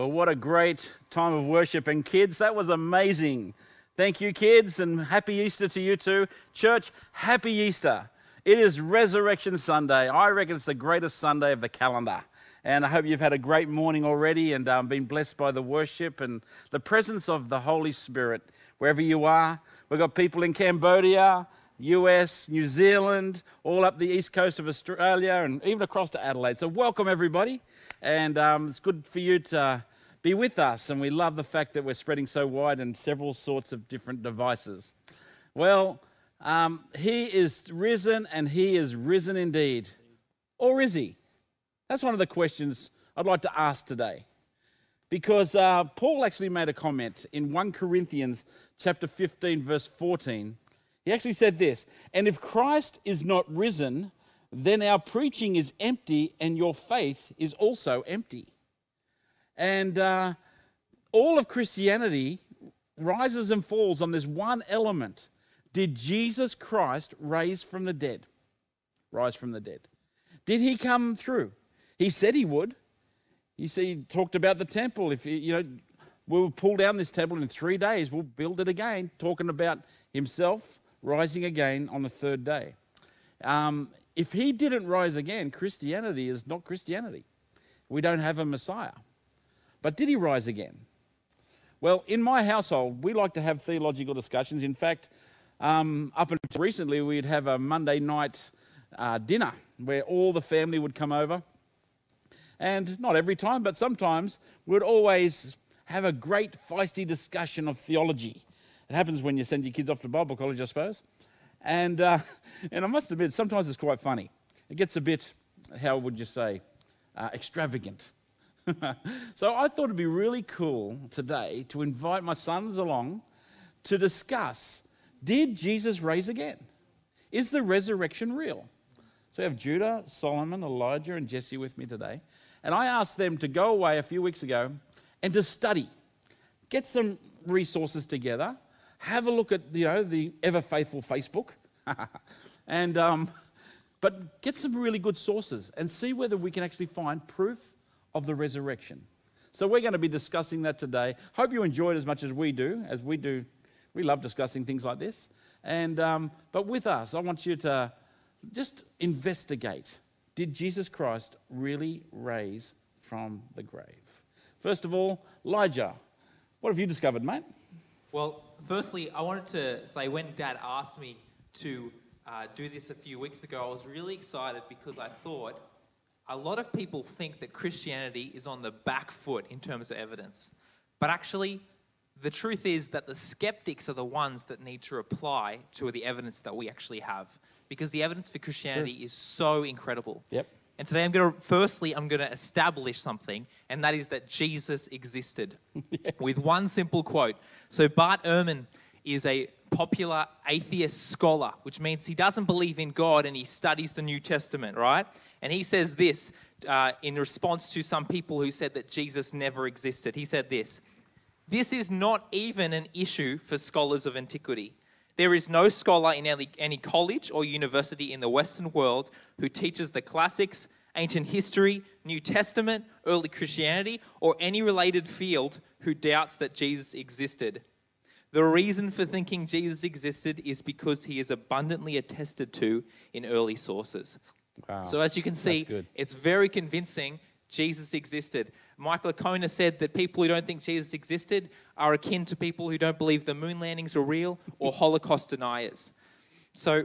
Well, what a great time of worship. And kids, that was amazing. Thank you, kids, and happy Easter to you too. Church, happy Easter. It is Resurrection Sunday. I reckon it's the greatest Sunday of the calendar. And I hope you've had a great morning already and um, been blessed by the worship and the presence of the Holy Spirit wherever you are. We've got people in Cambodia, US, New Zealand, all up the east coast of Australia, and even across to Adelaide. So, welcome everybody. And um, it's good for you to be with us. And we love the fact that we're spreading so wide and several sorts of different devices. Well, um, he is risen and he is risen indeed. Or is he? That's one of the questions I'd like to ask today. Because uh, Paul actually made a comment in 1 Corinthians chapter 15, verse 14. He actually said this And if Christ is not risen, then our preaching is empty and your faith is also empty. And uh, all of Christianity rises and falls on this one element. Did Jesus Christ raise from the dead? Rise from the dead. Did he come through? He said he would. You see, he talked about the temple. If you know, we'll pull down this temple in three days, we'll build it again, talking about himself rising again on the third day. Um, if he didn't rise again, Christianity is not Christianity. We don't have a Messiah. But did he rise again? Well, in my household, we like to have theological discussions. In fact, um, up until recently, we'd have a Monday night uh, dinner where all the family would come over. And not every time, but sometimes we'd always have a great feisty discussion of theology. It happens when you send your kids off to Bible college, I suppose. And, uh, and I must admit, sometimes it's quite funny. It gets a bit, how would you say, uh, extravagant. so I thought it'd be really cool today to invite my sons along to discuss did Jesus rise again? Is the resurrection real? So we have Judah, Solomon, Elijah, and Jesse with me today. And I asked them to go away a few weeks ago and to study, get some resources together, have a look at you know the ever faithful Facebook, and um, but get some really good sources and see whether we can actually find proof of the resurrection. So we're going to be discussing that today. Hope you enjoy it as much as we do, as we do. We love discussing things like this. And um, but with us, I want you to just investigate. Did Jesus Christ really raise from the grave? First of all, Elijah, what have you discovered, mate? Well, firstly, I wanted to say when Dad asked me to uh, do this a few weeks ago, I was really excited because I thought a lot of people think that Christianity is on the back foot in terms of evidence. But actually, the truth is that the skeptics are the ones that need to reply to the evidence that we actually have because the evidence for Christianity sure. is so incredible. Yep. And today I'm going to firstly I'm going to establish something and that is that Jesus existed yeah. with one simple quote. So Bart Ehrman is a popular atheist scholar, which means he doesn't believe in God and he studies the New Testament, right? And he says this uh, in response to some people who said that Jesus never existed. He said this This is not even an issue for scholars of antiquity. There is no scholar in any, any college or university in the Western world who teaches the classics, ancient history, New Testament, early Christianity, or any related field who doubts that Jesus existed. The reason for thinking Jesus existed is because he is abundantly attested to in early sources. Wow. So, as you can see, it's very convincing Jesus existed. Michael Licona said that people who don't think Jesus existed are akin to people who don't believe the moon landings are real or Holocaust deniers. So,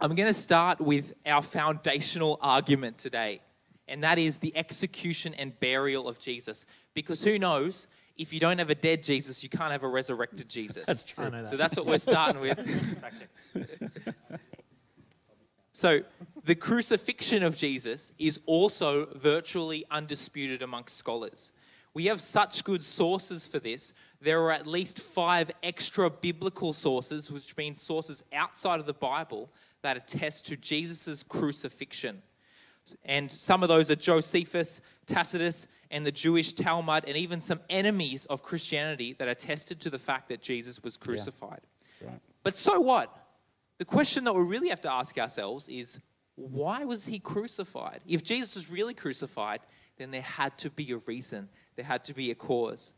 I'm going to start with our foundational argument today, and that is the execution and burial of Jesus. Because who knows, if you don't have a dead Jesus, you can't have a resurrected Jesus. That's true. That. So that's what we're starting with. so the crucifixion of Jesus is also virtually undisputed amongst scholars. We have such good sources for this. There are at least five extra biblical sources, which means sources outside of the Bible, that attest to Jesus' crucifixion. And some of those are Josephus, Tacitus, and the Jewish Talmud, and even some enemies of Christianity that attested to the fact that Jesus was crucified. Yeah. Right. But so what? The question that we really have to ask ourselves is why was he crucified? If Jesus was really crucified, then there had to be a reason, there had to be a cause.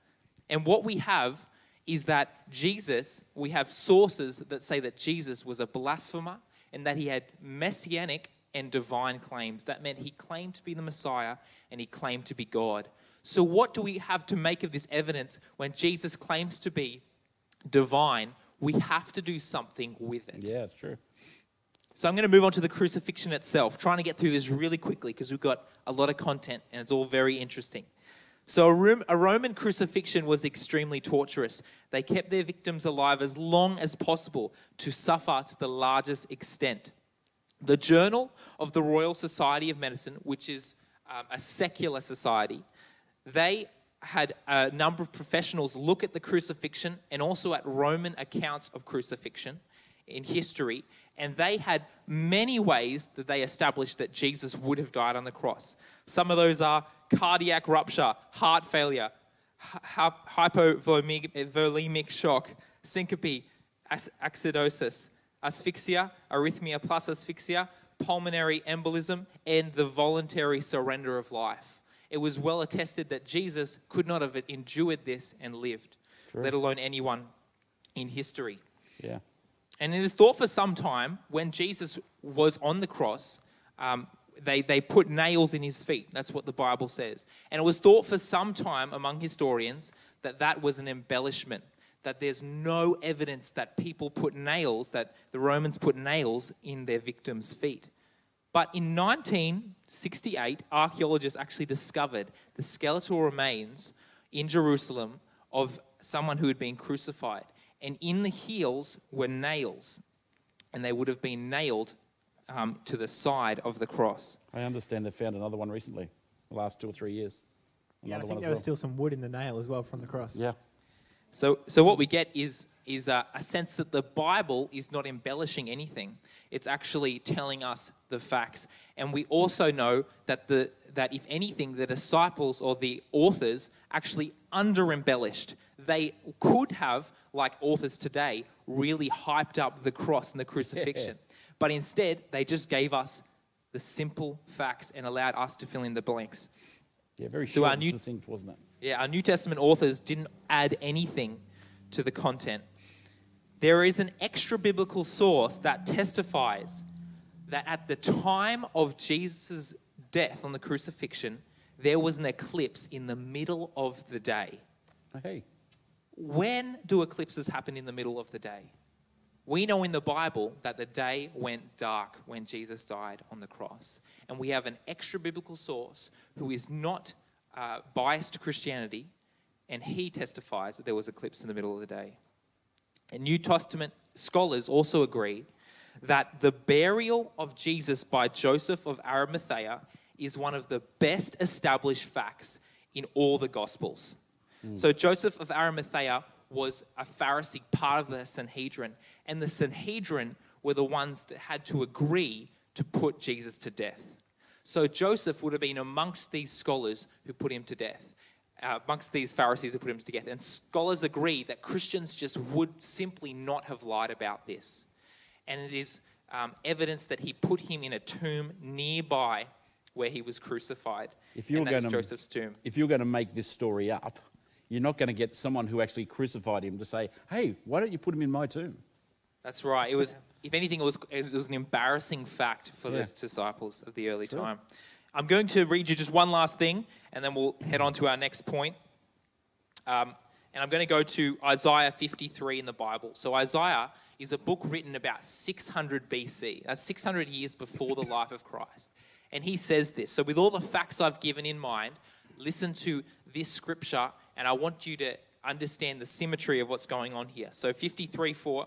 And what we have is that Jesus, we have sources that say that Jesus was a blasphemer and that he had messianic and divine claims. That meant he claimed to be the Messiah and he claimed to be God. So, what do we have to make of this evidence when Jesus claims to be divine? We have to do something with it. Yeah, it's true. So I'm going to move on to the crucifixion itself, trying to get through this really quickly because we've got a lot of content and it's all very interesting. So a, Roman crucifixion was extremely torturous. They kept their victims alive as long as possible to suffer to the largest extent. The Journal of the Royal Society of Medicine, which is um, a secular society, they had a number of professionals look at the crucifixion and also at Roman accounts of crucifixion in history, and they had many ways that they established that Jesus would have died on the cross. Some of those are cardiac rupture, heart failure, hypovolemic shock, syncope, acidosis, asphyxia, arrhythmia plus asphyxia, pulmonary embolism, and the voluntary surrender of life. It was well attested that Jesus could not have endured this and lived, True. let alone anyone in history. Yeah. And it is thought for some time when Jesus was on the cross, um, they, they put nails in his feet. That's what the Bible says. And it was thought for some time among historians that that was an embellishment, that there's no evidence that people put nails, that the Romans put nails in their victims' feet. But in 1968, archaeologists actually discovered the skeletal remains in Jerusalem of someone who had been crucified and in the heels were nails, and they would have been nailed um, to the side of the cross. I understand they found another one recently, the last two or three years. Yeah, I think there well. was still some wood in the nail as well from the cross. Yeah. So, so what we get is is a, a, sense that the Bible is not embellishing anything. It's actually telling us the facts. And we also know that the that if anything, the disciples or the authors actually under embellished. They could have, like authors today, really hyped up the cross and the crucifixion. But instead, they just gave us the simple facts and allowed us to fill in the blanks. Yeah, very so short our new, succinct, wasn't it? Yeah, our New Testament authors didn't add anything to the content. There is an extra biblical source that testifies that at the time of Jesus' death on the crucifixion, there was an eclipse in the middle of the day. Hey. When do eclipses happen in the middle of the day? We know in the Bible that the day went dark when Jesus died on the cross. And we have an extra biblical source who is not uh, biased to Christianity, and he testifies that there was an eclipse in the middle of the day. And New Testament scholars also agree that the burial of Jesus by Joseph of Arimathea is one of the best established facts in all the Gospels. Mm. So, Joseph of Arimathea was a Pharisee, part of the Sanhedrin, and the Sanhedrin were the ones that had to agree to put Jesus to death. So, Joseph would have been amongst these scholars who put him to death. Uh, amongst these Pharisees who put him to death. And scholars agree that Christians just would simply not have lied about this. And it is um, evidence that he put him in a tomb nearby where he was crucified. If you're going to, Joseph's tomb. If you're going to make this story up, you're not going to get someone who actually crucified him to say, "Hey, why don't you put him in my tomb?" That's right. It was, if anything, it was, it was an embarrassing fact for yeah. the disciples of the early sure. time. I'm going to read you just one last thing, and then we'll head on to our next point. Um, and I'm going to go to Isaiah 53 in the Bible. So Isaiah is a book written about 600 BC. That's 600 years before the life of Christ. And he says this. So, with all the facts I've given in mind, listen to this scripture, and I want you to understand the symmetry of what's going on here. So, 53 4,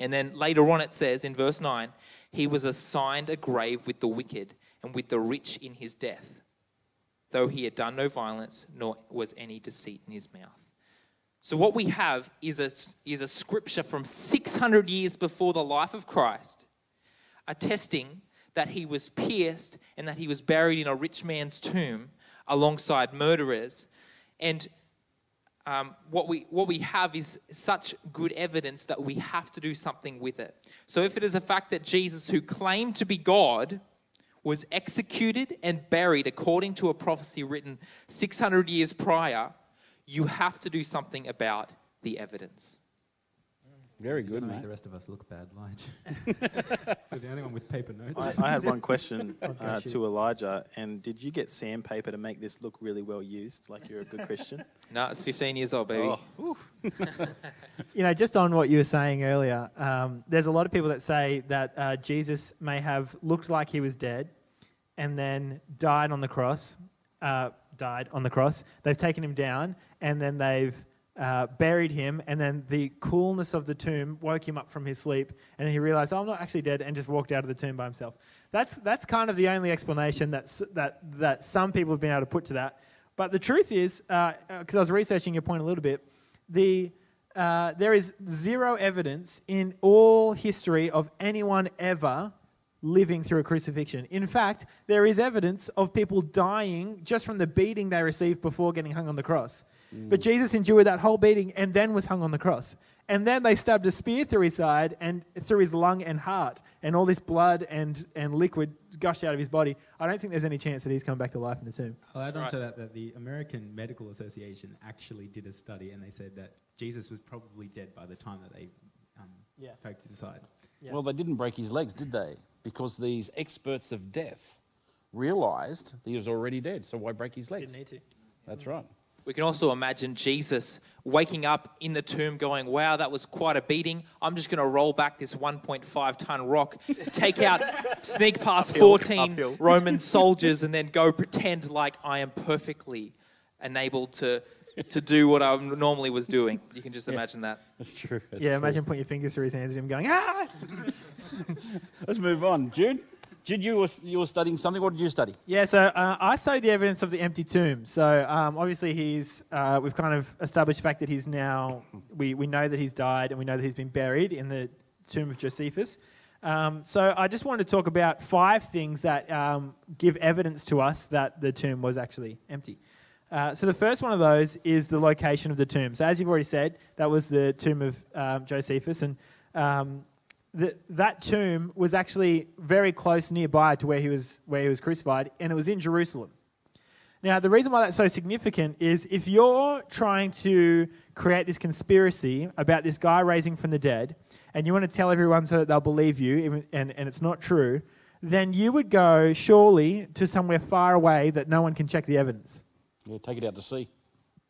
And then later on it says in verse 9, he was assigned a grave with the wicked and with the rich in his death, though he had done no violence, nor was any deceit in his mouth. So, what we have is a, is a scripture from 600 years before the life of Christ, attesting that he was pierced and that he was buried in a rich man's tomb alongside murderers. And um, what, we, what we have is such good evidence that we have to do something with it. So, if it is a fact that Jesus, who claimed to be God, was executed and buried according to a prophecy written 600 years prior, you have to do something about the evidence. Very good, mate. the rest of us look bad, Lige. You're the only one with paper notes. I, I had one question uh, to Elijah, and did you get sandpaper to make this look really well used, like you're a good Christian? no, it's 15 years old, baby. Oh, you know, just on what you were saying earlier, um, there's a lot of people that say that uh, Jesus may have looked like he was dead and then died on the cross. Uh, died on the cross. They've taken him down, and then they've uh, buried him, and then the coolness of the tomb woke him up from his sleep, and he realized, oh, I'm not actually dead, and just walked out of the tomb by himself. That's, that's kind of the only explanation that's, that, that some people have been able to put to that. But the truth is, because uh, uh I was researching your point a little bit, the, uh, there is zero evidence in all history of anyone ever living through a crucifixion. In fact, there is evidence of people dying just from the beating they received before getting hung on the cross. Mm. But Jesus endured that whole beating and then was hung on the cross. And then they stabbed a spear through his side and through his lung and heart, and all this blood and, and liquid gushed out of his body. I don't think there's any chance that he's come back to life in the tomb. I'll add on right. to that that the American Medical Association actually did a study, and they said that Jesus was probably dead by the time that they um, yeah. poked his side. Yeah. Well, they didn't break his legs, did they? Because these experts of death realized that he was already dead, so why break his legs? Didn't need to. That's right. We can also imagine Jesus waking up in the tomb going, Wow, that was quite a beating. I'm just going to roll back this 1.5 ton rock, take out, sneak past 14 uphill. Roman soldiers, and then go pretend like I am perfectly enabled to, to do what I normally was doing. You can just imagine that. That's true. That's yeah, true. imagine putting your fingers through his hands and him going, Ah! Let's move on. Jude? Did you were, you were studying something? What did you study? Yeah, so uh, I studied the evidence of the empty tomb. So um, obviously he's uh, we've kind of established the fact that he's now we, we know that he's died and we know that he's been buried in the tomb of Josephus. Um, so I just wanted to talk about five things that um, give evidence to us that the tomb was actually empty. Uh, so the first one of those is the location of the tomb. So as you've already said, that was the tomb of um, Josephus, and that that tomb was actually very close nearby to where he was where he was crucified, and it was in Jerusalem. Now, the reason why that's so significant is if you're trying to create this conspiracy about this guy raising from the dead, and you want to tell everyone so that they'll believe you, and, and it's not true, then you would go surely to somewhere far away that no one can check the evidence. Yeah, take it out to sea.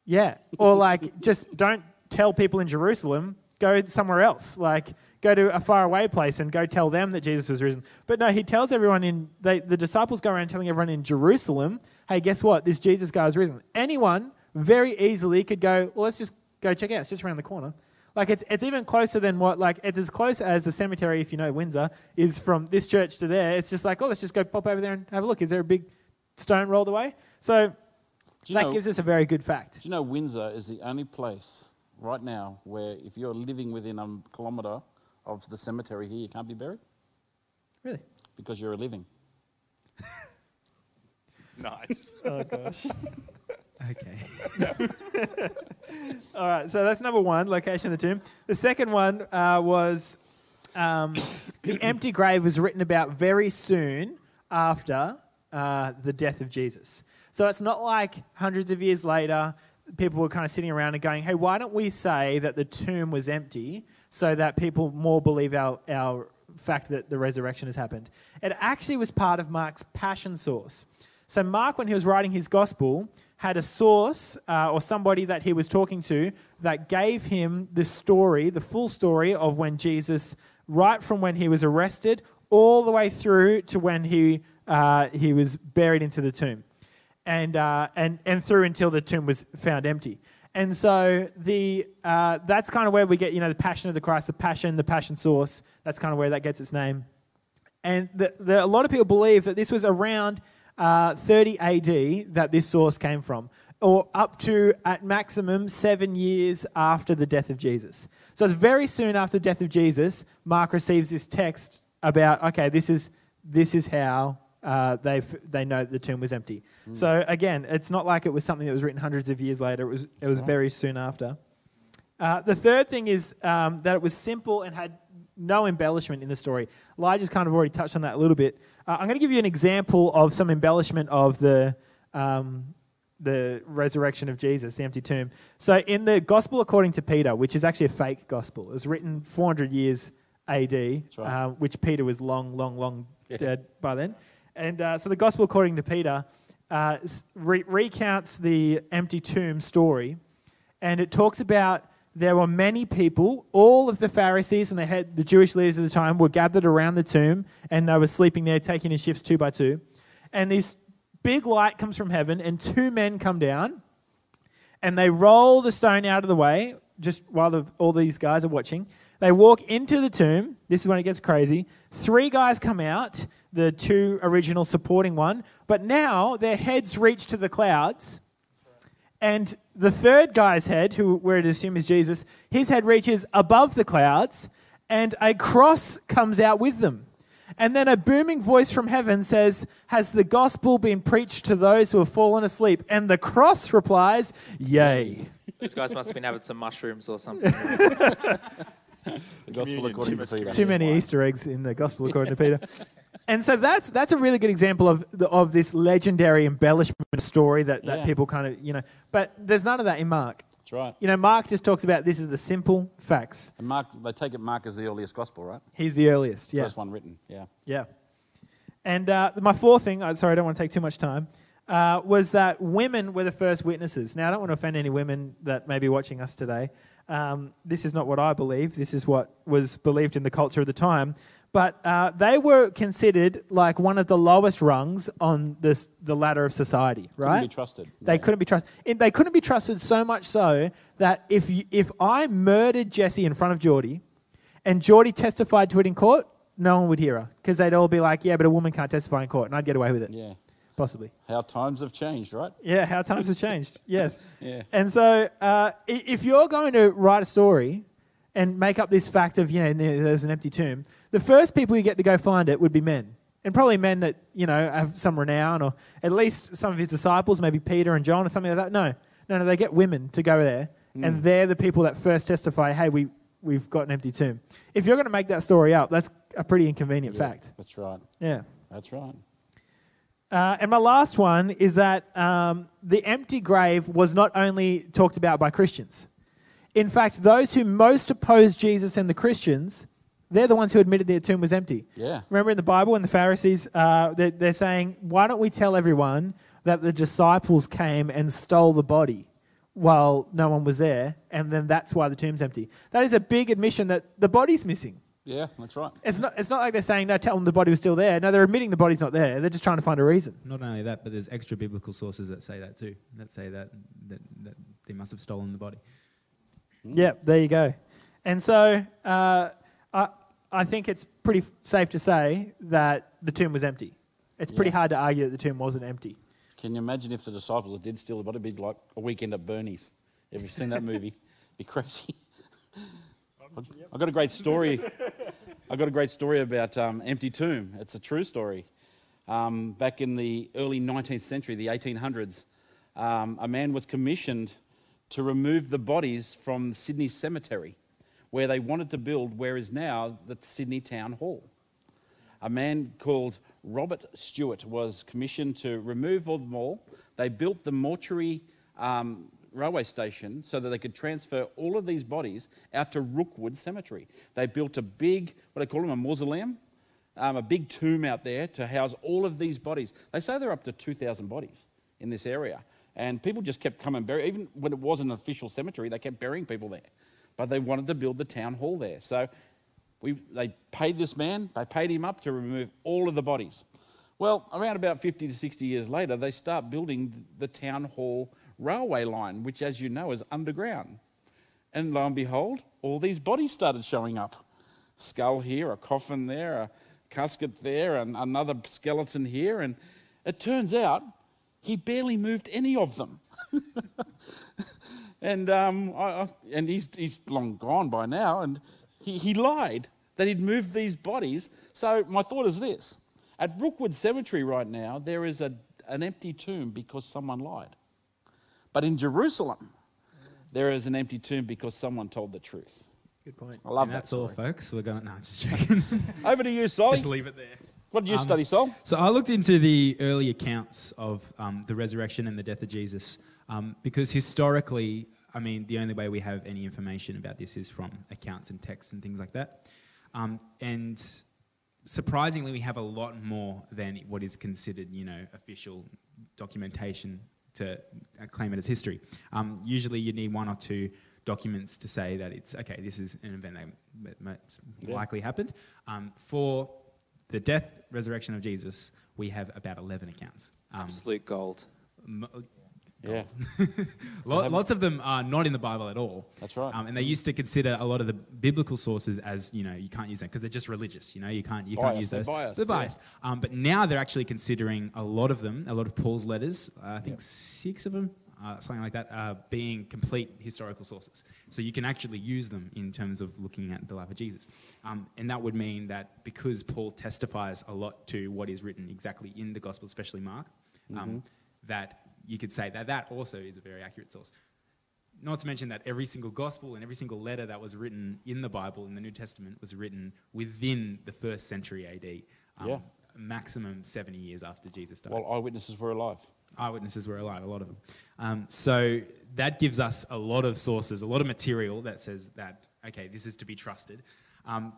Yeah, or like just don't tell people in Jerusalem. Go somewhere else. Like go to a faraway place and go tell them that Jesus was risen. But no, he tells everyone in, they, the disciples go around telling everyone in Jerusalem, hey, guess what? This Jesus guy is risen. Anyone very easily could go, well, let's just go check it out. It's just around the corner. Like it's, it's even closer than what, like it's as close as the cemetery, if you know Windsor, is from this church to there. It's just like, oh, let's just go pop over there and have a look. Is there a big stone rolled away? So that know, gives us a very good fact. Do you know Windsor is the only place right now where if you're living within a kilometre of the cemetery here, you can't be buried? Really? Because you're a living. nice. oh, gosh. okay. All right, so that's number one, location of the tomb. The second one uh, was um, the empty grave was written about very soon after uh, the death of Jesus. So it's not like hundreds of years later, people were kind of sitting around and going, hey, why don't we say that the tomb was empty so that people more believe our, our fact that the resurrection has happened. It actually was part of Mark's passion source. So, Mark, when he was writing his gospel, had a source uh, or somebody that he was talking to that gave him the story, the full story of when Jesus, right from when he was arrested all the way through to when he, uh, he was buried into the tomb, and, uh, and, and through until the tomb was found empty. And so the uh, that's kind of where we get you know the passion of the Christ, the passion, the passion source. That's kind of where that gets its name. And the, the, a lot of people believe that this was around uh, 30 AD that this source came from. or up to at maximum seven years after the death of Jesus. So it's very soon after the death of Jesus, Mark receives this text about, okay, this is, this is how uh, they they know the tomb was empty. Mm. So again, it's not like it was something that was written hundreds of years later. It was, it was very soon after. Uh, the third thing is um, that it was simple and had no embellishment in the story. Elijah's kind of already touched on that a little bit. Uh, I'm going to give you an example of some embellishment of the um, the resurrection of Jesus, the empty tomb. So, in the Gospel according to Peter, which is actually a fake gospel, it was written 400 years AD, right. uh, which Peter was long, long, long yeah. dead by then. And uh, so, the Gospel according to Peter uh, re- recounts the empty tomb story, and it talks about there were many people, all of the Pharisees and the, head, the Jewish leaders of the time were gathered around the tomb and they were sleeping there, taking in shifts two by two. And this big light comes from heaven, and two men come down and they roll the stone out of the way just while the, all these guys are watching. They walk into the tomb. This is when it gets crazy. Three guys come out, the two original supporting one, but now their heads reach to the clouds and the third guy's head, who we're to assume is Jesus, his head reaches above the clouds, and a cross comes out with them. And then a booming voice from heaven says, Has the gospel been preached to those who have fallen asleep? And the cross replies, Yea. Those guys must have been having some mushrooms or something. the gospel according too, too many Easter eggs in the gospel according to Peter. and so that's that's a really good example of the, of this legendary embellishment story that, that yeah. people kind of you know. But there's none of that in Mark. That's right. You know, Mark just talks about this is the simple facts. And Mark, they take it Mark as the earliest gospel, right? He's the earliest. Yeah. First one written. Yeah. Yeah. And uh, my fourth thing, uh, sorry, I don't want to take too much time, uh, was that women were the first witnesses. Now, I don't want to offend any women that may be watching us today. Um, this is not what I believe. This is what was believed in the culture of the time but uh, they were considered like one of the lowest rungs on this, the ladder of society, right? Couldn't be trusted. They yeah. couldn't be trusted. They couldn't be trusted so much so that if, you, if I murdered Jesse in front of Geordie and Geordie testified to it in court, no one would hear her because they'd all be like, yeah, but a woman can't testify in court, and I'd get away with it. Yeah. Possibly. How times have changed, right? Yeah, how times have changed. Yes. yeah. And so uh, if you're going to write a story and make up this fact of, you know, there's an empty tomb, the first people you get to go find it would be men. And probably men that, you know, have some renown or at least some of his disciples, maybe Peter and John or something like that. No, no, no, they get women to go there. Mm. And they're the people that first testify, hey, we, we've got an empty tomb. If you're going to make that story up, that's a pretty inconvenient yeah, fact. That's right. Yeah. That's right. Uh, and my last one is that um, the empty grave was not only talked about by Christians. In fact, those who most opposed Jesus and the Christians they're the ones who admitted their tomb was empty. Yeah. Remember in the Bible when the Pharisees, uh, they're, they're saying, why don't we tell everyone that the disciples came and stole the body while no one was there, and then that's why the tomb's empty. That is a big admission that the body's missing. Yeah, that's right. It's not, it's not like they're saying, no, tell them the body was still there. No, they're admitting the body's not there. They're just trying to find a reason. Not only that, but there's extra biblical sources that say that too, that say that, that, that they must have stolen the body. Yeah, there you go. And so, uh, I, I think it's pretty safe to say that the tomb was empty. It's yeah. pretty hard to argue that the tomb wasn't empty. Can you imagine if the disciples did steal it? What it'd be like a weekend at Bernie's. Have you've seen that movie? be crazy. I've got a great story. I've got a great story about um, Empty Tomb. It's a true story. Um, back in the early 19th century, the 1800s, um, a man was commissioned to remove the bodies from Sydney Cemetery where they wanted to build where is now the Sydney Town Hall. A man called Robert Stewart was commissioned to remove all them all. They built the mortuary um, railway station so that they could transfer all of these bodies out to Rookwood Cemetery. They built a big, what do they call them, a mausoleum, um, a big tomb out there to house all of these bodies. They say there are up to 2,000 bodies in this area. And people just kept coming burying, even when it was an official cemetery, they kept burying people there but they wanted to build the town hall there. So we, they paid this man, they paid him up to remove all of the bodies. Well, around about 50 to 60 years later, they start building the town hall railway line, which, as you know, is underground. And lo and behold, all these bodies started showing up skull here, a coffin there, a casket there, and another skeleton here. And it turns out He barely moved any of them. and um, I, and he's, he's long gone by now, and he, he lied that he'd moved these bodies. So my thought is this at Rookwood Cemetery right now, there is a, an empty tomb because someone lied. But in Jerusalem, there is an empty tomb because someone told the truth. Good point. I love And that. that's all, folks. We're going. No, I'm just joking. Over to you, Sol. just leave it there. What did you Um, study, Sol? So I looked into the early accounts of um, the resurrection and the death of Jesus um, because historically, I mean, the only way we have any information about this is from accounts and texts and things like that. Um, and surprisingly, we have a lot more than what is considered, you know, official documentation to claim it as history. Um, usually, you need one or two documents to say that it's okay. This is an event that most Yeah. likely happened. Um, for the death, resurrection of Jesus, we have about 11 accounts. Um, Absolute gold. m- Yeah, lo- lots of them are not in the Bible at all. That's right. Um, and they used to consider a lot of the biblical sources as, you know, you can't use them because they're just religious. You know, you can't, you can't Biased, use they're those. biased, They're yeah. biased. Um, but now they're actually considering a lot of them, a lot of Paul's letters, uh, I think six of them, uh, something like that, uh, being complete historical sources. So you can actually use them in terms of looking at the life of Jesus. Um, and that would mean that because Paul testifies a lot to what is written exactly in the Gospel, especially Mark, um, Mm-hmm. that you could say that that also is a very accurate source. Not to mention that every single gospel and every single letter that was written in the Bible, in the New Testament, was written within the first century AD. Um, Yeah. Maximum 70 years after Jesus died. while eyewitnesses were alive. Eyewitnesses were alive, a lot of them. Um, so that gives us a lot of sources, a lot of material that says that, okay, this is to be trusted. Um,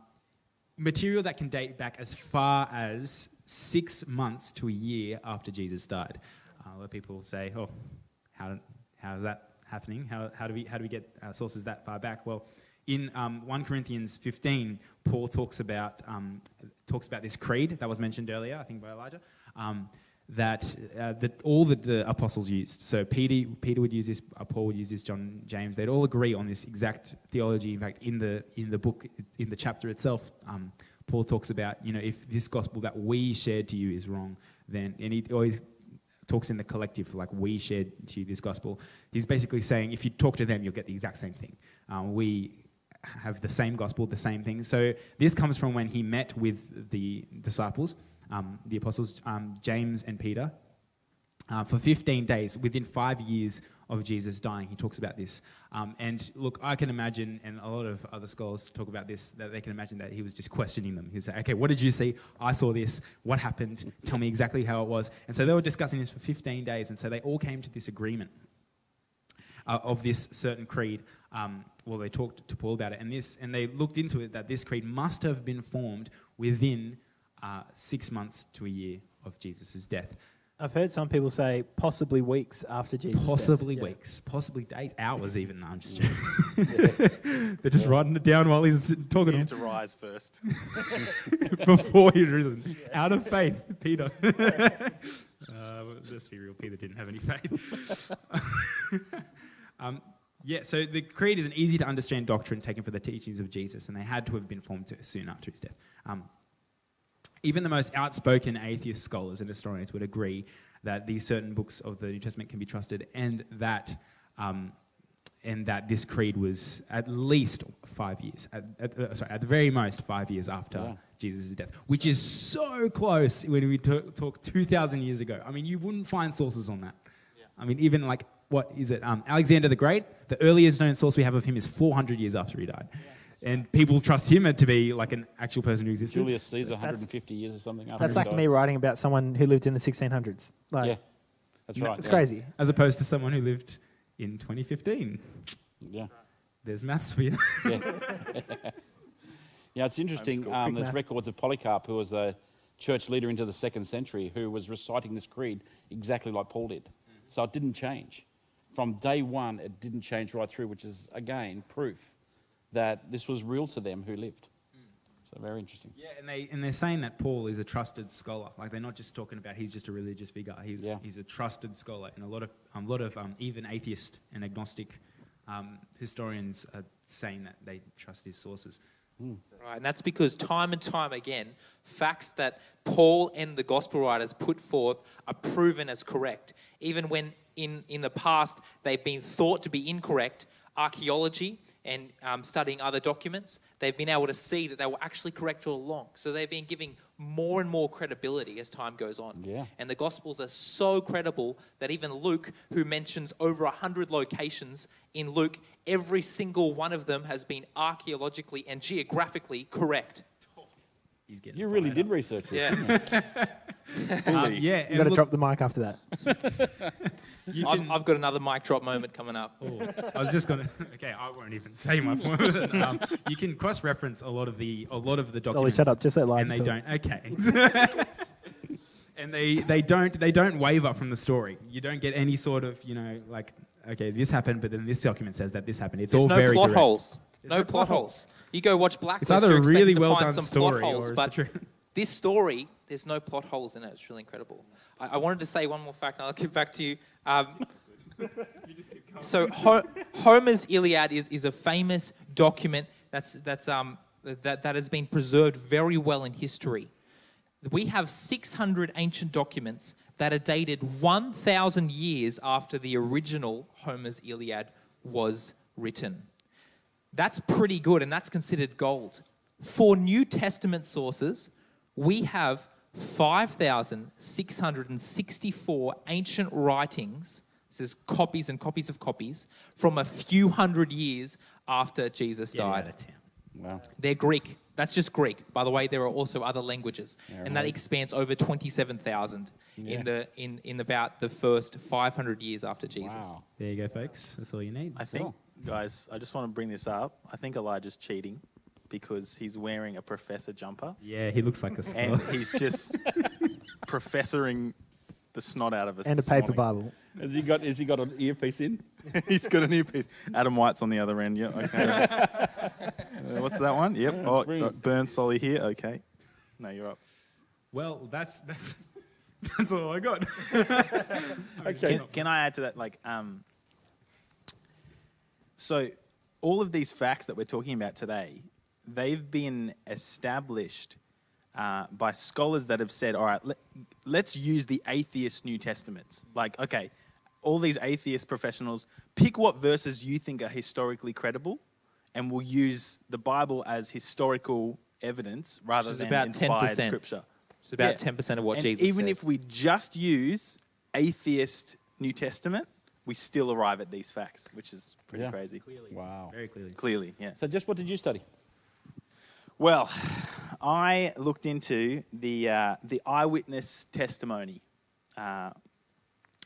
material that can date back as far as six months to a year after Jesus died. Uh, a lot of people say, oh, how, how is that happening? How, how, do, we, how do we get uh, sources that far back? Well, in um, 1 Corinthians 15, Paul talks about, um, talks about this creed that was mentioned earlier, I think by Elijah, um, that, uh, that all the apostles used. So Peter, Peter would use this, uh, Paul would use this, John, James, they'd all agree on this exact theology. In fact, in the, in the book, in the chapter itself, um, Paul talks about, you know, if this gospel that we shared to you is wrong, then, and he always talks in the collective, like we shared to you this gospel. He's basically saying if you talk to them, you'll get the exact same thing. Um, we have the same gospel, the same thing. So this comes from when he met with the disciples, um, the apostles, um, James and Peter, uh, for 15 days within five years of Jesus dying. He talks about this. Um, and look, I can imagine, and a lot of other scholars talk about this, that they can imagine that he was just questioning them. He's like, okay, what did you see? I saw this. What happened? Tell me exactly how it was. And so they were discussing this for 15 days. And so they all came to this agreement uh, of this certain creed. Um, well, they talked to Paul about it, and this, and they looked into it that this creed must have been formed within uh, six months to a year of Jesus' death. I've heard some people say possibly weeks after Jesus. Possibly death. Yeah. weeks, possibly days, hours even. No, I'm just joking. They're just writing it down while he's talking You to need to rise first. before he'd risen. Out of faith, Peter. uh, let's be real, Peter didn't have any faith. um, yeah, so the creed is an easy to understand doctrine taken from the teachings of Jesus, and they had to have been formed soon after his death. Um, even the most outspoken atheist scholars and historians would agree that these certain books of the New Testament can be trusted, and that um, and that this creed was at least five years, at, at, uh, sorry, at the very most five years after Wow. Jesus' death, which is so close when we talk, talk 2,000 years ago. I mean, you wouldn't find sources on that. I mean, even like, what is it? Um, Alexander the Great, the earliest known source we have of him is 400 years after he died. And people trust him to be like an actual person who existed. Julius Caesar, that's- 150 years or something. after That's like died. me writing about someone who lived in the 1600s. Like, Yeah, that's right. it's yeah. crazy. as opposed to someone who lived in 2015. Yeah. There's maths for you. Yeah, it's interesting. Um, there's math. records of Polycarp, who was a church leader into the second century, who was reciting this creed exactly like Paul did. So it didn't change. From day one, it didn't change right through, which is, again, proof that this was real to them who lived. So very interesting. yeah, and they and they're saying that Paul is a trusted scholar. Like they're not just talking about he's just a religious figure. He's Yeah. he's a trusted scholar, and a lot of a lot of um, even atheist and agnostic um, historians are saying that they trust his sources. Right, and that's because time and time again, facts that Paul and the gospel writers put forth are proven as correct. Even when in, in the past they've been thought to be incorrect, archaeology and um, studying other documents, they've been able to see that they were actually correct all along. So they've been giving more and more credibility as time goes on. Yeah. And the Gospels are so credible that even Luke, who mentions over 100 locations in Luke, every single one of them has been archaeologically and geographically correct. He's getting You really fired did up. research this. Yeah. Um, yeah, You and got to drop the mic after that. you I've, I've got another mic drop moment coming up. Oh, I was just gonna. Okay, I won't even say my point. um, you can cross-reference a lot of the a lot of the Solly, documents. shut up. Just let Elijah and they talk. don't. Okay. and they they don't they don't waver from the story. You don't get any sort of you know like okay this happened, but then this document says that this happened. It's There's all no very plot direct. holes. There's No no plot plot holes. You go watch Blacklist. It's either a really well find done some story plot or holes, is but this story, there's no plot holes in it. It's really incredible. I, I wanted to say one more fact, and I'll get back to you. Um, so Ho- Homer's Iliad is, is a famous document that's, that's, um, that, that has been preserved very well in history. We have 600 ancient documents that are dated 1,000 years after the original Homer's Iliad was written. That's pretty good, and that's considered gold. For New Testament sources, we have 5,664 ancient writings. This is copies and copies of copies from a few hundred years after Jesus Yeah, died. out of town. Wow. They're Greek. That's just Greek. By the way, there are also other languages, Yeah, and that expands over twenty-seven thousand Yeah. in the in in about the first five hundred years after Jesus. Wow. There you go, folks. That's all you need. I think, guys, I just want to bring this up. I think Elijah's cheating because he's wearing a professor jumper Yeah, he looks like a and he's just professoring the snot out of us. And a paper morning. Bible. Has he got? Has he got an earpiece in? He's got an earpiece. Adam White's on the other end. Yeah. Okay. Uh, what's that one? Yep. Oh, Spring. uh, Burn Solly here. Okay. No, you're up. well, that's that's that's all I got. Okay. Can, can I add to that? Like, um, so all of these facts that we're talking about today, they've been established uh, by scholars that have said, all right, let, let's use the atheist New Testaments. Like, okay, all these atheist professionals, pick what verses you think are historically credible, and we'll use the Bible as historical evidence rather than about inspired 10%. scripture. It's about Yeah. ten percent of what and Jesus even says. if we just use atheist New Testament, we still arrive at these facts, which is pretty Yeah. crazy. Clearly. Wow. Very clearly. Clearly, yeah. So, just what did you study? Well, I looked into the uh, the eyewitness testimony. Uh,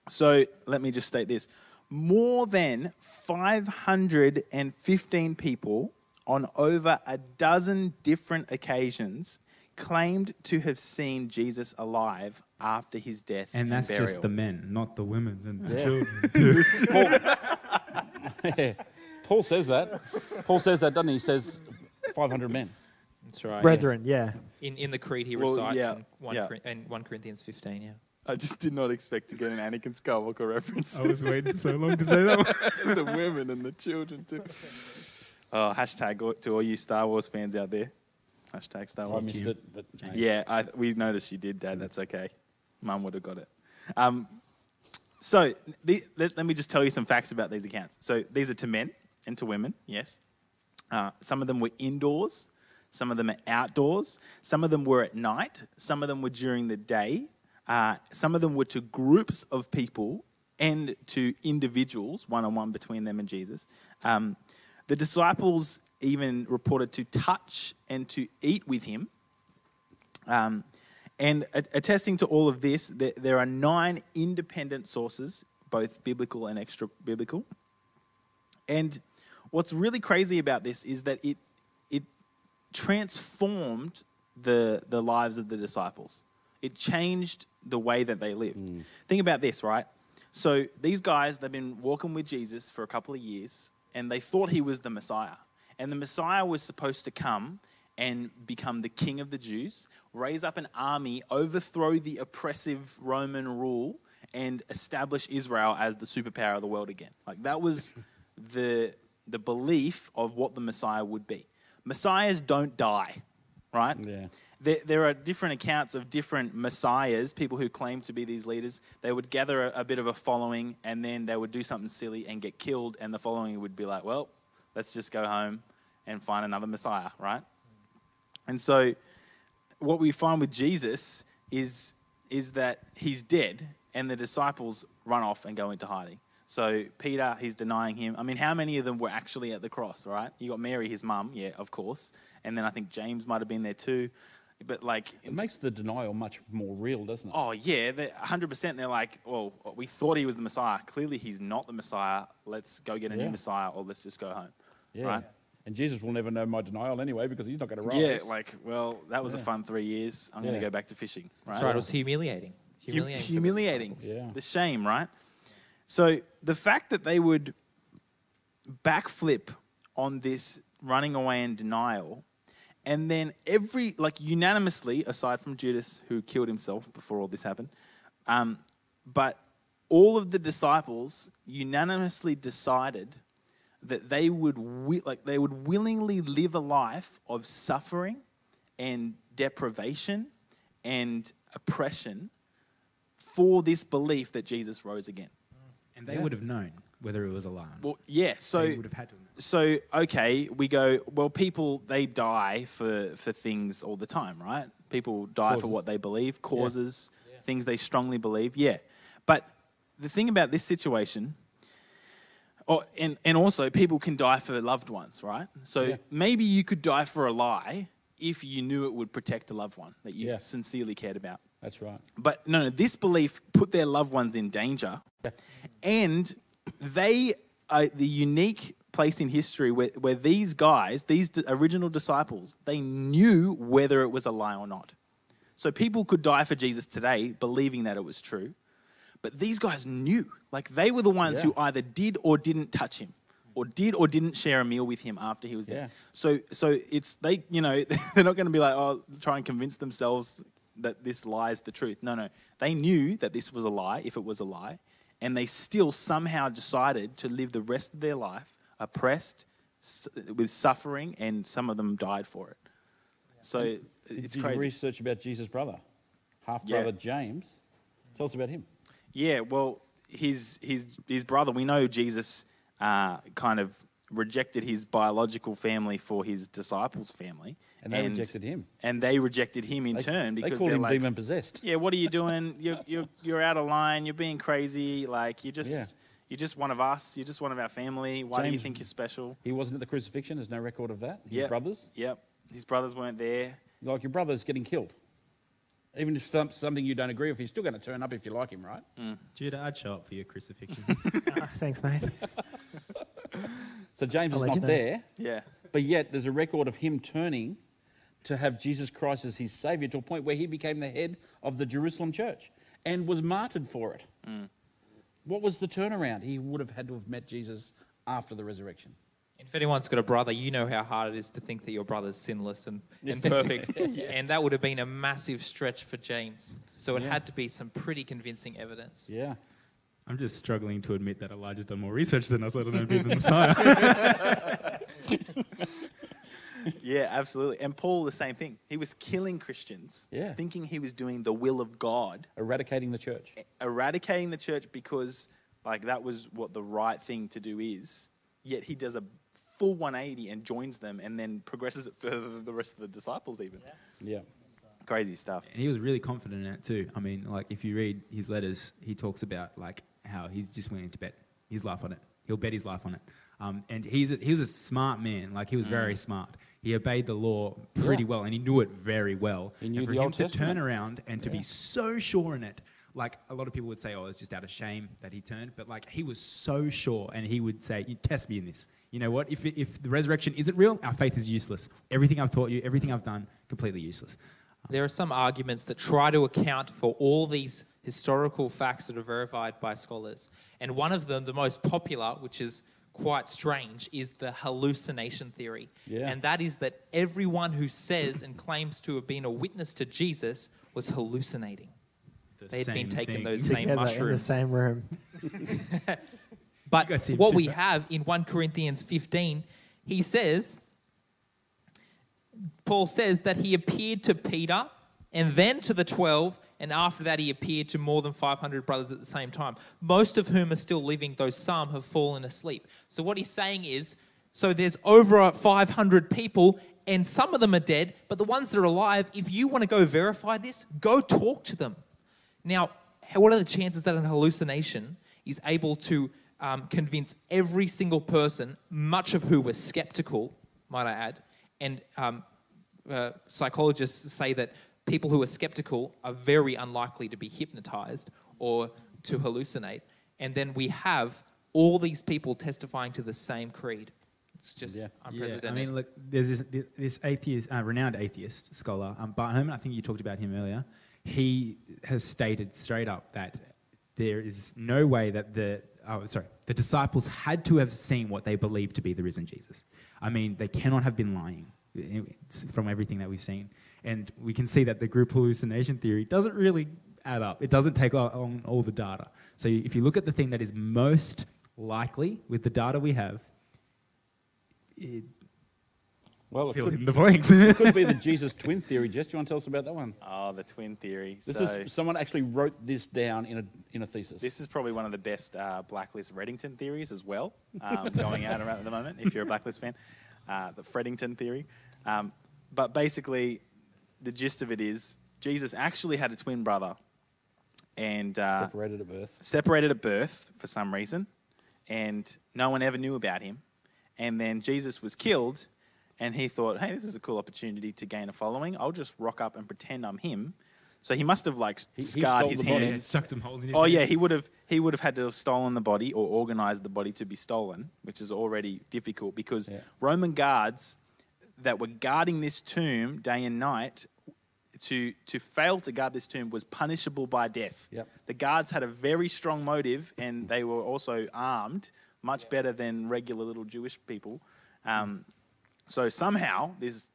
so let me just state this: more than 515 people on over a dozen different occasions claimed to have seen Jesus alive after his death and, And that's burial. just the men, not the women and the children. Paul says that. Paul says that, doesn't he? He says 500 men. That's right. Brethren, yeah. In in the creed he Well, recites yeah, in one yeah. Cor- in one Corinthians fifteen. Yeah. I just did not expect to get an Anakin Skywalker reference. I was waiting so long to say that one. the women and the children too. Oh, hashtag to all you Star Wars fans out there. Hashtag Star I Wars. missed it. But, Yeah, I, we noticed you did, Dad. That's okay. Mum would have got it. Um, so the, let, let me just tell you some facts about these accounts. So these are to men and to women, yes. Uh, some of them were indoors. Some of them are outdoors. Some of them were at night. Some of them were during the day. Uh, some of them were to groups of people and to individuals, one on one between them and Jesus. Um, the disciples even reported to touch and to eat with him. Um, and attesting to all of this, there, are nine independent sources, both biblical and extra biblical. And what's really crazy about this is that it transformed the, the lives of the disciples. It changed the way that they lived. Hmm. Think about this, right? So these guys, they've been walking with Jesus for a couple of years, and they thought he was the Messiah. And the Messiah was supposed to come and become the king of the Jews, raise up an army, overthrow the oppressive Roman rule, and establish Israel as the superpower of the world again. Like that was the, the belief of what the Messiah would be. Messiahs don't die, right? Yeah. There, there are different accounts of different messiahs, people who claim to be these leaders. They would gather a, a bit of a following and then they would do something silly and get killed, and the following would be like, well, let's just go home and find another messiah, right? And so, what we find with Jesus is, is that he's dead, and the disciples run off and go into hiding. So, Peter, he's denying him. I mean, how many of them were actually at the cross, right? You got Mary, his mum, yeah, of course. And then I think James might have been there too. But, like, It makes the denial much more real, doesn't it? oh, yeah, 100% they're like, well, we thought he was the Messiah. Clearly, he's not the Messiah. Let's go get a Yeah. new Messiah, or let's just go home. yeah. Right? And Jesus will never know my denial anyway because he's not going to rise. Yeah, like, well, that was a fun three years. I'm going to go back to fishing. Right? That's right. It was humiliating. Hu- Humiliating. the humiliating. Yeah. The shame, right? So the fact that they would backflip on this running away and denial, and then every, like unanimously, aside from Judas, who killed himself before all this happened, um, but all of the disciples unanimously decided that they would like they would willingly live a life of suffering and deprivation and oppression for this belief that Jesus rose again. And they Yeah. would have known whether it was a lie. Well, yeah, so they would have had to. so okay, we go, well people they die for for things all the time, right? People die for what they believe, causes, things they strongly believe. Yeah. But the thing about this situation or, and, and also, people can die for loved ones, right? So Yeah. maybe you could die for a lie if you knew it would protect a loved one that you Yeah. sincerely cared about. That's right. But no, no, this belief put their loved ones in danger. And they are the unique place in history where, where these guys, these original disciples, they knew whether it was a lie or not. So people could die for Jesus today believing that it was true. But these guys knew. Like they were the ones Yeah. who either did or didn't touch him. Or did or didn't share a meal with him after he was dead. Yeah. So so it's they you know they're not going to be like oh try and convince themselves that this lie is the truth. No no they knew that this was a lie if it was a lie, and they still somehow decided to live the rest of their life oppressed with suffering, and some of them died for it. So it's Did you crazy. research about Jesus' brother, half Yeah. brother James? Tell us about him. Yeah, well, his his his brother. We know Jesus uh, kind of rejected his biological family for his disciples' family, And they rejected him. And they rejected him in They, turn because they because called are him like, demon possessed. "Yeah, what are you doing? You're you're you're out of line. You're being crazy. Like you're just Yeah. you're just one of us. You're just one of our family. Why do you think you're special?" He wasn't at the crucifixion. There's no record of that. His Yep. brothers, Yep, his brothers weren't there. like your brother's getting killed. Even if some, something you don't agree with, he's still going to turn up if you like him, right? Mm. Judah, I'd show up for your crucifixion. Thanks, mate. So James I'll is not know. there, Yeah, but yet there's a record of him turning to have Jesus Christ as his savior to a point where he became the head of the Jerusalem church and was martyred for it. Mm. What was the turnaround? He would have had to have met Jesus after the resurrection. If anyone's got a brother, you know how hard it is to think that your brother's sinless and, and perfect. And that would have been a massive stretch for James. So it Yeah. had to be some pretty convincing evidence. Yeah. I'm just struggling to admit that Elijah's done more research than us, let alone be the Messiah. yeah, absolutely. And Paul, the same thing. He was killing Christians, Yeah. thinking he was doing the will of God. Eradicating the church. eradicating the church because like that was what the right thing to do is yet he does a full 180 and joins them and then progresses it further than the rest of the disciples even Yeah. crazy stuff and he was really confident in it too. I mean, like if you read his letters, he talks about like how he's just willing to bet his life on it. He'll bet his life on it. Um, and he's a, he was a smart man. Like he was very smart. He obeyed the law pretty Yeah. well, and he knew it very well. He knew and for the him Old to Testament. turn around and to Yeah. be so sure in it, like a lot of people would say, "Oh, it's just out of shame that he turned," but like he was so sure, and he would say, "You test me in this. You know what? If if the resurrection isn't real, our faith is useless. Everything I've taught you, everything I've done, completely useless." There are some arguments that try to account for all these historical facts that are verified by scholars. And one of them, the most popular, which is quite strange, is the hallucination theory. Yeah. And that is that everyone who says and claims to have been a witness to Jesus was hallucinating. The They had been same taking thing. those same Together in the same room. But what we bad. have in 1 Corinthians 15, he says, Paul says that he appeared to Peter and then to the 12, and after that, he appeared to more than 500 brothers at the same time, most of whom are still living, though some have fallen asleep. So, what he's saying is so there's over 500 people, and some of them are dead, but the ones that are alive, if you want to go verify this, go talk to them. Now, what are the chances that an hallucination is able to um, convince every single person, much of who was skeptical, might I add, and um, uh, psychologists say that people who are skeptical are very unlikely to be hypnotized or to hallucinate. And then we have all these people testifying to the same creed. It's just Yeah. unprecedented. Yeah, I mean, look, there's this, this atheist, uh, renowned atheist scholar, um, Bart Ehrman. I think you talked about him earlier. He has stated straight up that there is no way that the oh, sorry the disciples had to have seen what they believed to be the risen Jesus. I mean, they cannot have been lying from everything that we've seen, and we can see that the group hallucination theory doesn't really add up. It doesn't take on all the data. So if you look at the thing that is most likely with the data we have, it, Well, it fill could, in the blanks. it could be the Jesus twin theory. Jess, do you want to tell us about that one? Oh, the twin theory. This so is someone actually wrote this down in a in a thesis. this is probably one of the best uh, Blacklist Reddington theories as well, um, going out around at the moment. If you're a Blacklist fan, uh, the Freddington theory. Um, but basically, the gist of it is Jesus actually had a twin brother, and uh, separated at birth. separated at birth for some reason, and no one ever knew about him. And then Jesus was killed, and he thought, hey, this is a cool opportunity to gain a following. I'll just rock up and pretend I'm him. So he must have like He- he scarred stole his the body. hands. Sucked some holes in his Oh yeah, he would have he would have had to have stolen the body or organized the body to be stolen, which is already difficult because Yeah. Roman guards that were guarding this tomb day and night to to fail to guard this tomb was punishable by death. Yep. The guards had a very strong motive and they were also armed, much better than regular little Jewish people. Um, so somehow this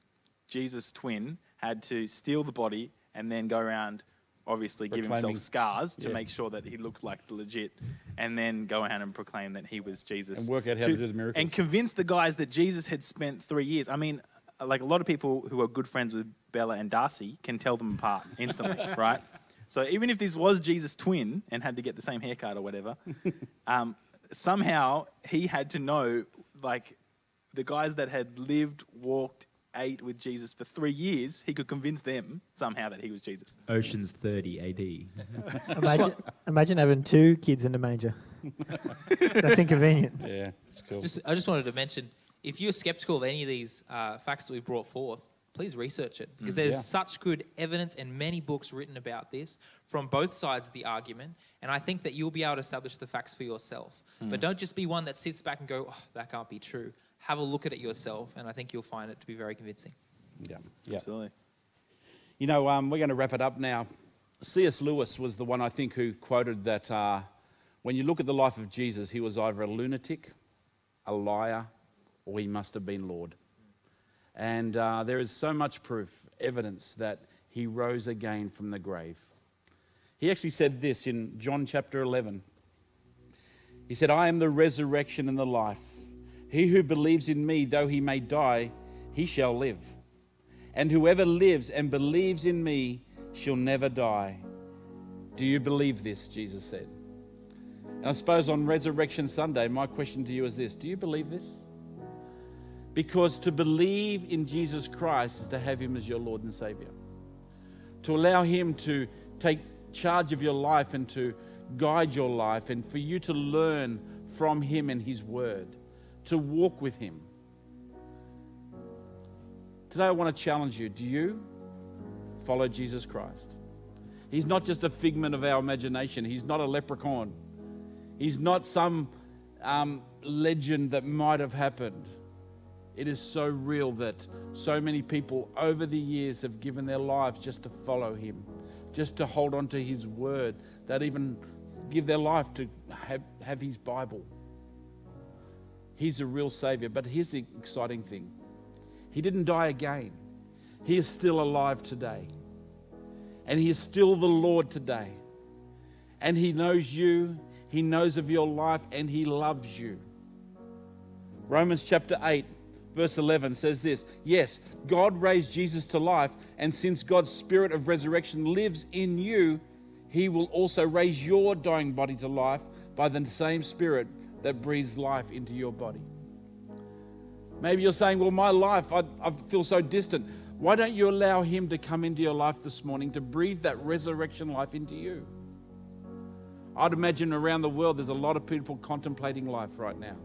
Jesus twin had to steal the body and then go around obviously give himself scars to Yeah. make sure that he looked like the legit and then go around and proclaim that he was Jesus. And work out how to do the miracles. And convince the guys that Jesus had spent three years. I mean, like a lot of people who are good friends with Bella and Darcy can tell them apart instantly, right? So even if this was Jesus' twin and had to get the same haircut or whatever, um, somehow he had to know, like, the guys that had lived, walked, ate with Jesus for three years, he could convince them somehow that he was Jesus. Ocean's 30 AD. Imagine, imagine having two kids in a manger. That's inconvenient. Yeah, it's cool. Just, I just wanted to mention if you're skeptical of any of these uh, facts that we brought forth, please research it because there's Yeah. such good evidence and many books written about this from both sides of the argument. And I think that you'll be able to establish the facts for yourself. But don't just be one that sits back and go, oh, that can't be true. Have a look at it yourself, and I think you'll find it to be very convincing. yeah, yeah. Absolutely. You know, um, we're going to wrap it up now. C.S. Lewis was the one I think who quoted that uh, when you look at the life of Jesus, he was either a lunatic, a liar, or he must have been Lord. And uh, there is so much proof, evidence that he rose again from the grave. He actually said this in John chapter 11. He said, I am the resurrection and the life. He who believes in me, though he may die, he shall live. And whoever lives and believes in me shall never die. Do you believe this? Jesus said. And I suppose on Resurrection Sunday, my question to you is this Do you believe this? Because to believe in Jesus Christ is to have him as your Lord and Savior. To allow him to take charge of your life and to guide your life, and for you to learn from him and his word, to walk with him. Today, I want to challenge you do you follow Jesus Christ? He's not just a figment of our imagination, He's not a leprechaun, He's not some um, legend that might have happened. It is so real that so many people over the years have given their lives just to follow Him, just to hold on to His word, that even give their life to have, have His Bible. He's a real Savior. But here's the exciting thing He didn't die again, He is still alive today. And He is still the Lord today. And He knows you, He knows of your life, and He loves you. Romans chapter 8, verse 11 says this Yes, God raised Jesus to life, and since God's spirit of resurrection lives in you, he will also raise your dying body to life by the same spirit that breathes life into your body. Maybe you're saying, Well, my life, I, I feel so distant. Why don't you allow him to come into your life this morning to breathe that resurrection life into you? I'd imagine around the world there's a lot of people contemplating life right now.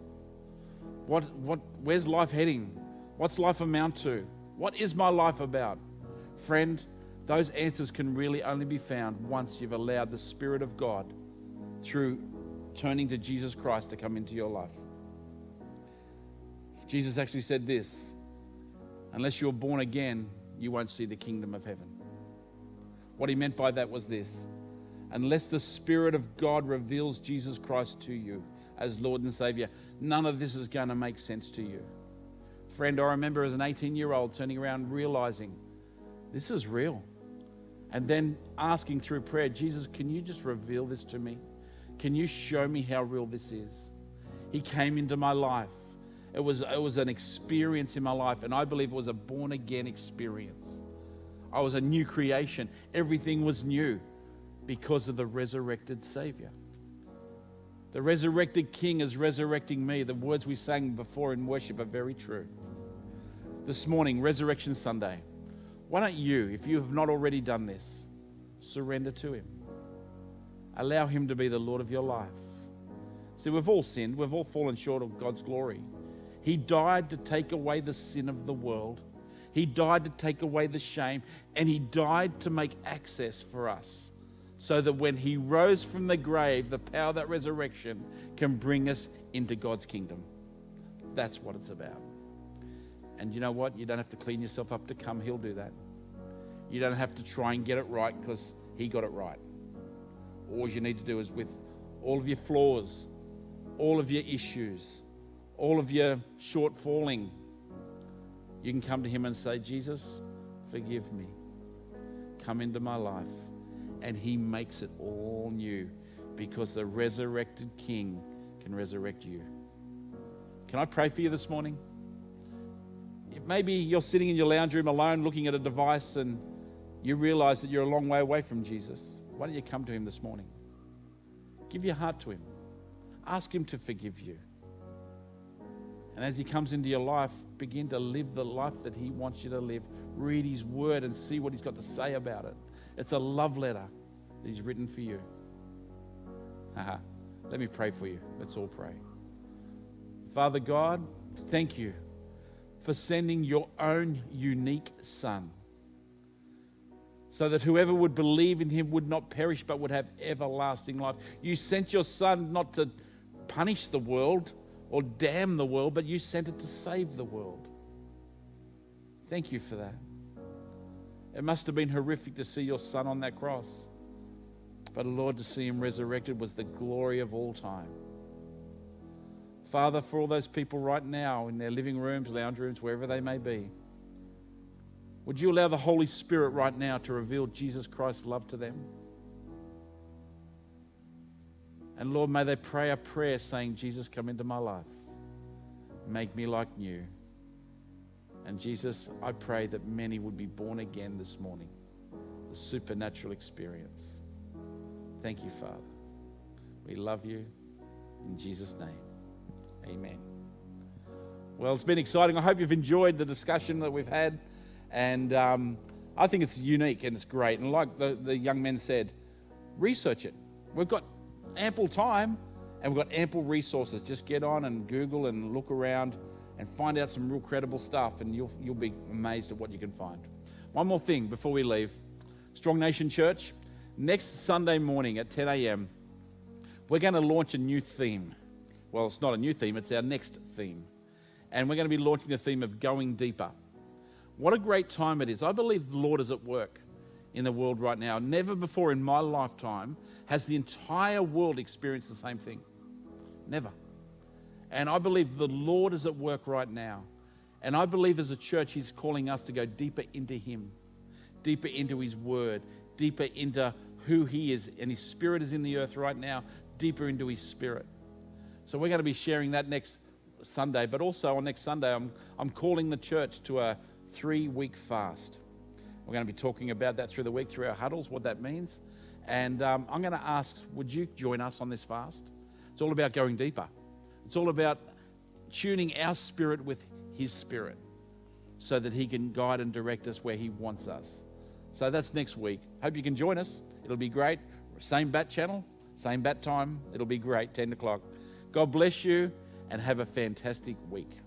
What, what, where's life heading? What's life amount to? What is my life about? Friend, those answers can really only be found once you've allowed the Spirit of God through turning to Jesus Christ to come into your life. Jesus actually said this unless you're born again, you won't see the kingdom of heaven. What he meant by that was this unless the Spirit of God reveals Jesus Christ to you as Lord and Savior, none of this is going to make sense to you. Friend, I remember as an 18 year old turning around realizing this is real. And then asking through prayer, Jesus, can you just reveal this to me? Can you show me how real this is? He came into my life. It was, it was an experience in my life, and I believe it was a born again experience. I was a new creation. Everything was new because of the resurrected Savior. The resurrected King is resurrecting me. The words we sang before in worship are very true. This morning, Resurrection Sunday, why don't you, if you have not already done this, surrender to Him? Allow Him to be the Lord of your life. See, we've all sinned, we've all fallen short of God's glory. He died to take away the sin of the world, He died to take away the shame, and He died to make access for us so that when he rose from the grave, the power of that resurrection can bring us into God's kingdom. That's what it's about. And you know what? You don't have to clean yourself up to come, he'll do that. You don't have to try and get it right because he got it right. All you need to do is with all of your flaws, all of your issues, all of your shortfalling, you can come to him and say, Jesus, forgive me. Come into my life and he makes it all new because the resurrected king can resurrect you. Can I pray for you this morning? Maybe you're sitting in your lounge room alone looking at a device and you realize that you're a long way away from Jesus. Why don't you come to him this morning? Give your heart to him. Ask him to forgive you. And as he comes into your life, begin to live the life that he wants you to live. Read his word and see what he's got to say about it. It's a love letter that He's written for you. Haha. Let me pray for you. Let's all pray. Father God, thank you for sending your own unique Son so that whoever would believe in him would not perish but would have everlasting life. You sent your Son not to punish the world or damn the world, but you sent it to save the world. Thank you for that. It must have been horrific to see your son on that cross. But Lord, to see him resurrected was the glory of all time. Father, for all those people right now in their living rooms, lounge rooms, wherever they may be, would you allow the Holy Spirit right now to reveal Jesus Christ's love to them? And Lord, may they pray a prayer saying, Jesus, come into my life. Make me like new. And Jesus, I pray that many would be born again this morning. The supernatural experience. Thank you, Father. We love you. In Jesus' name, amen. Well, it's been exciting. I hope you've enjoyed the discussion that we've had. And um, I think it's unique and it's great. And like the, the young men said, research it. We've got ample time and we've got ample resources. Just get on and Google and look around and find out some real credible stuff, and you'll, you'll be amazed at what you can find. One more thing before we leave Strong Nation Church, next Sunday morning at 10 a.m., we're going to launch a new theme. Well, it's not a new theme, it's our next theme. And we're going to be launching the theme of going deeper. What a great time it is. I believe the Lord is at work in the world right now. Never before in my lifetime has the entire world experienced the same thing. Never. And I believe the Lord is at work right now. And I believe as a church, He's calling us to go deeper into Him, deeper into His Word, deeper into who He is. And His Spirit is in the earth right now, deeper into His Spirit. So we're going to be sharing that next Sunday, but also on next Sunday, I'm, I'm calling the church to a three week fast. We're going to be talking about that through the week, through our huddles, what that means. And um, I'm going to ask, would you join us on this fast? It's all about going deeper. It's all about tuning our spirit with His spirit so that He can guide and direct us where He wants us. So that's next week. Hope you can join us. It'll be great. Same bat channel, same bat time. It'll be great, 10 o'clock. God bless you and have a fantastic week.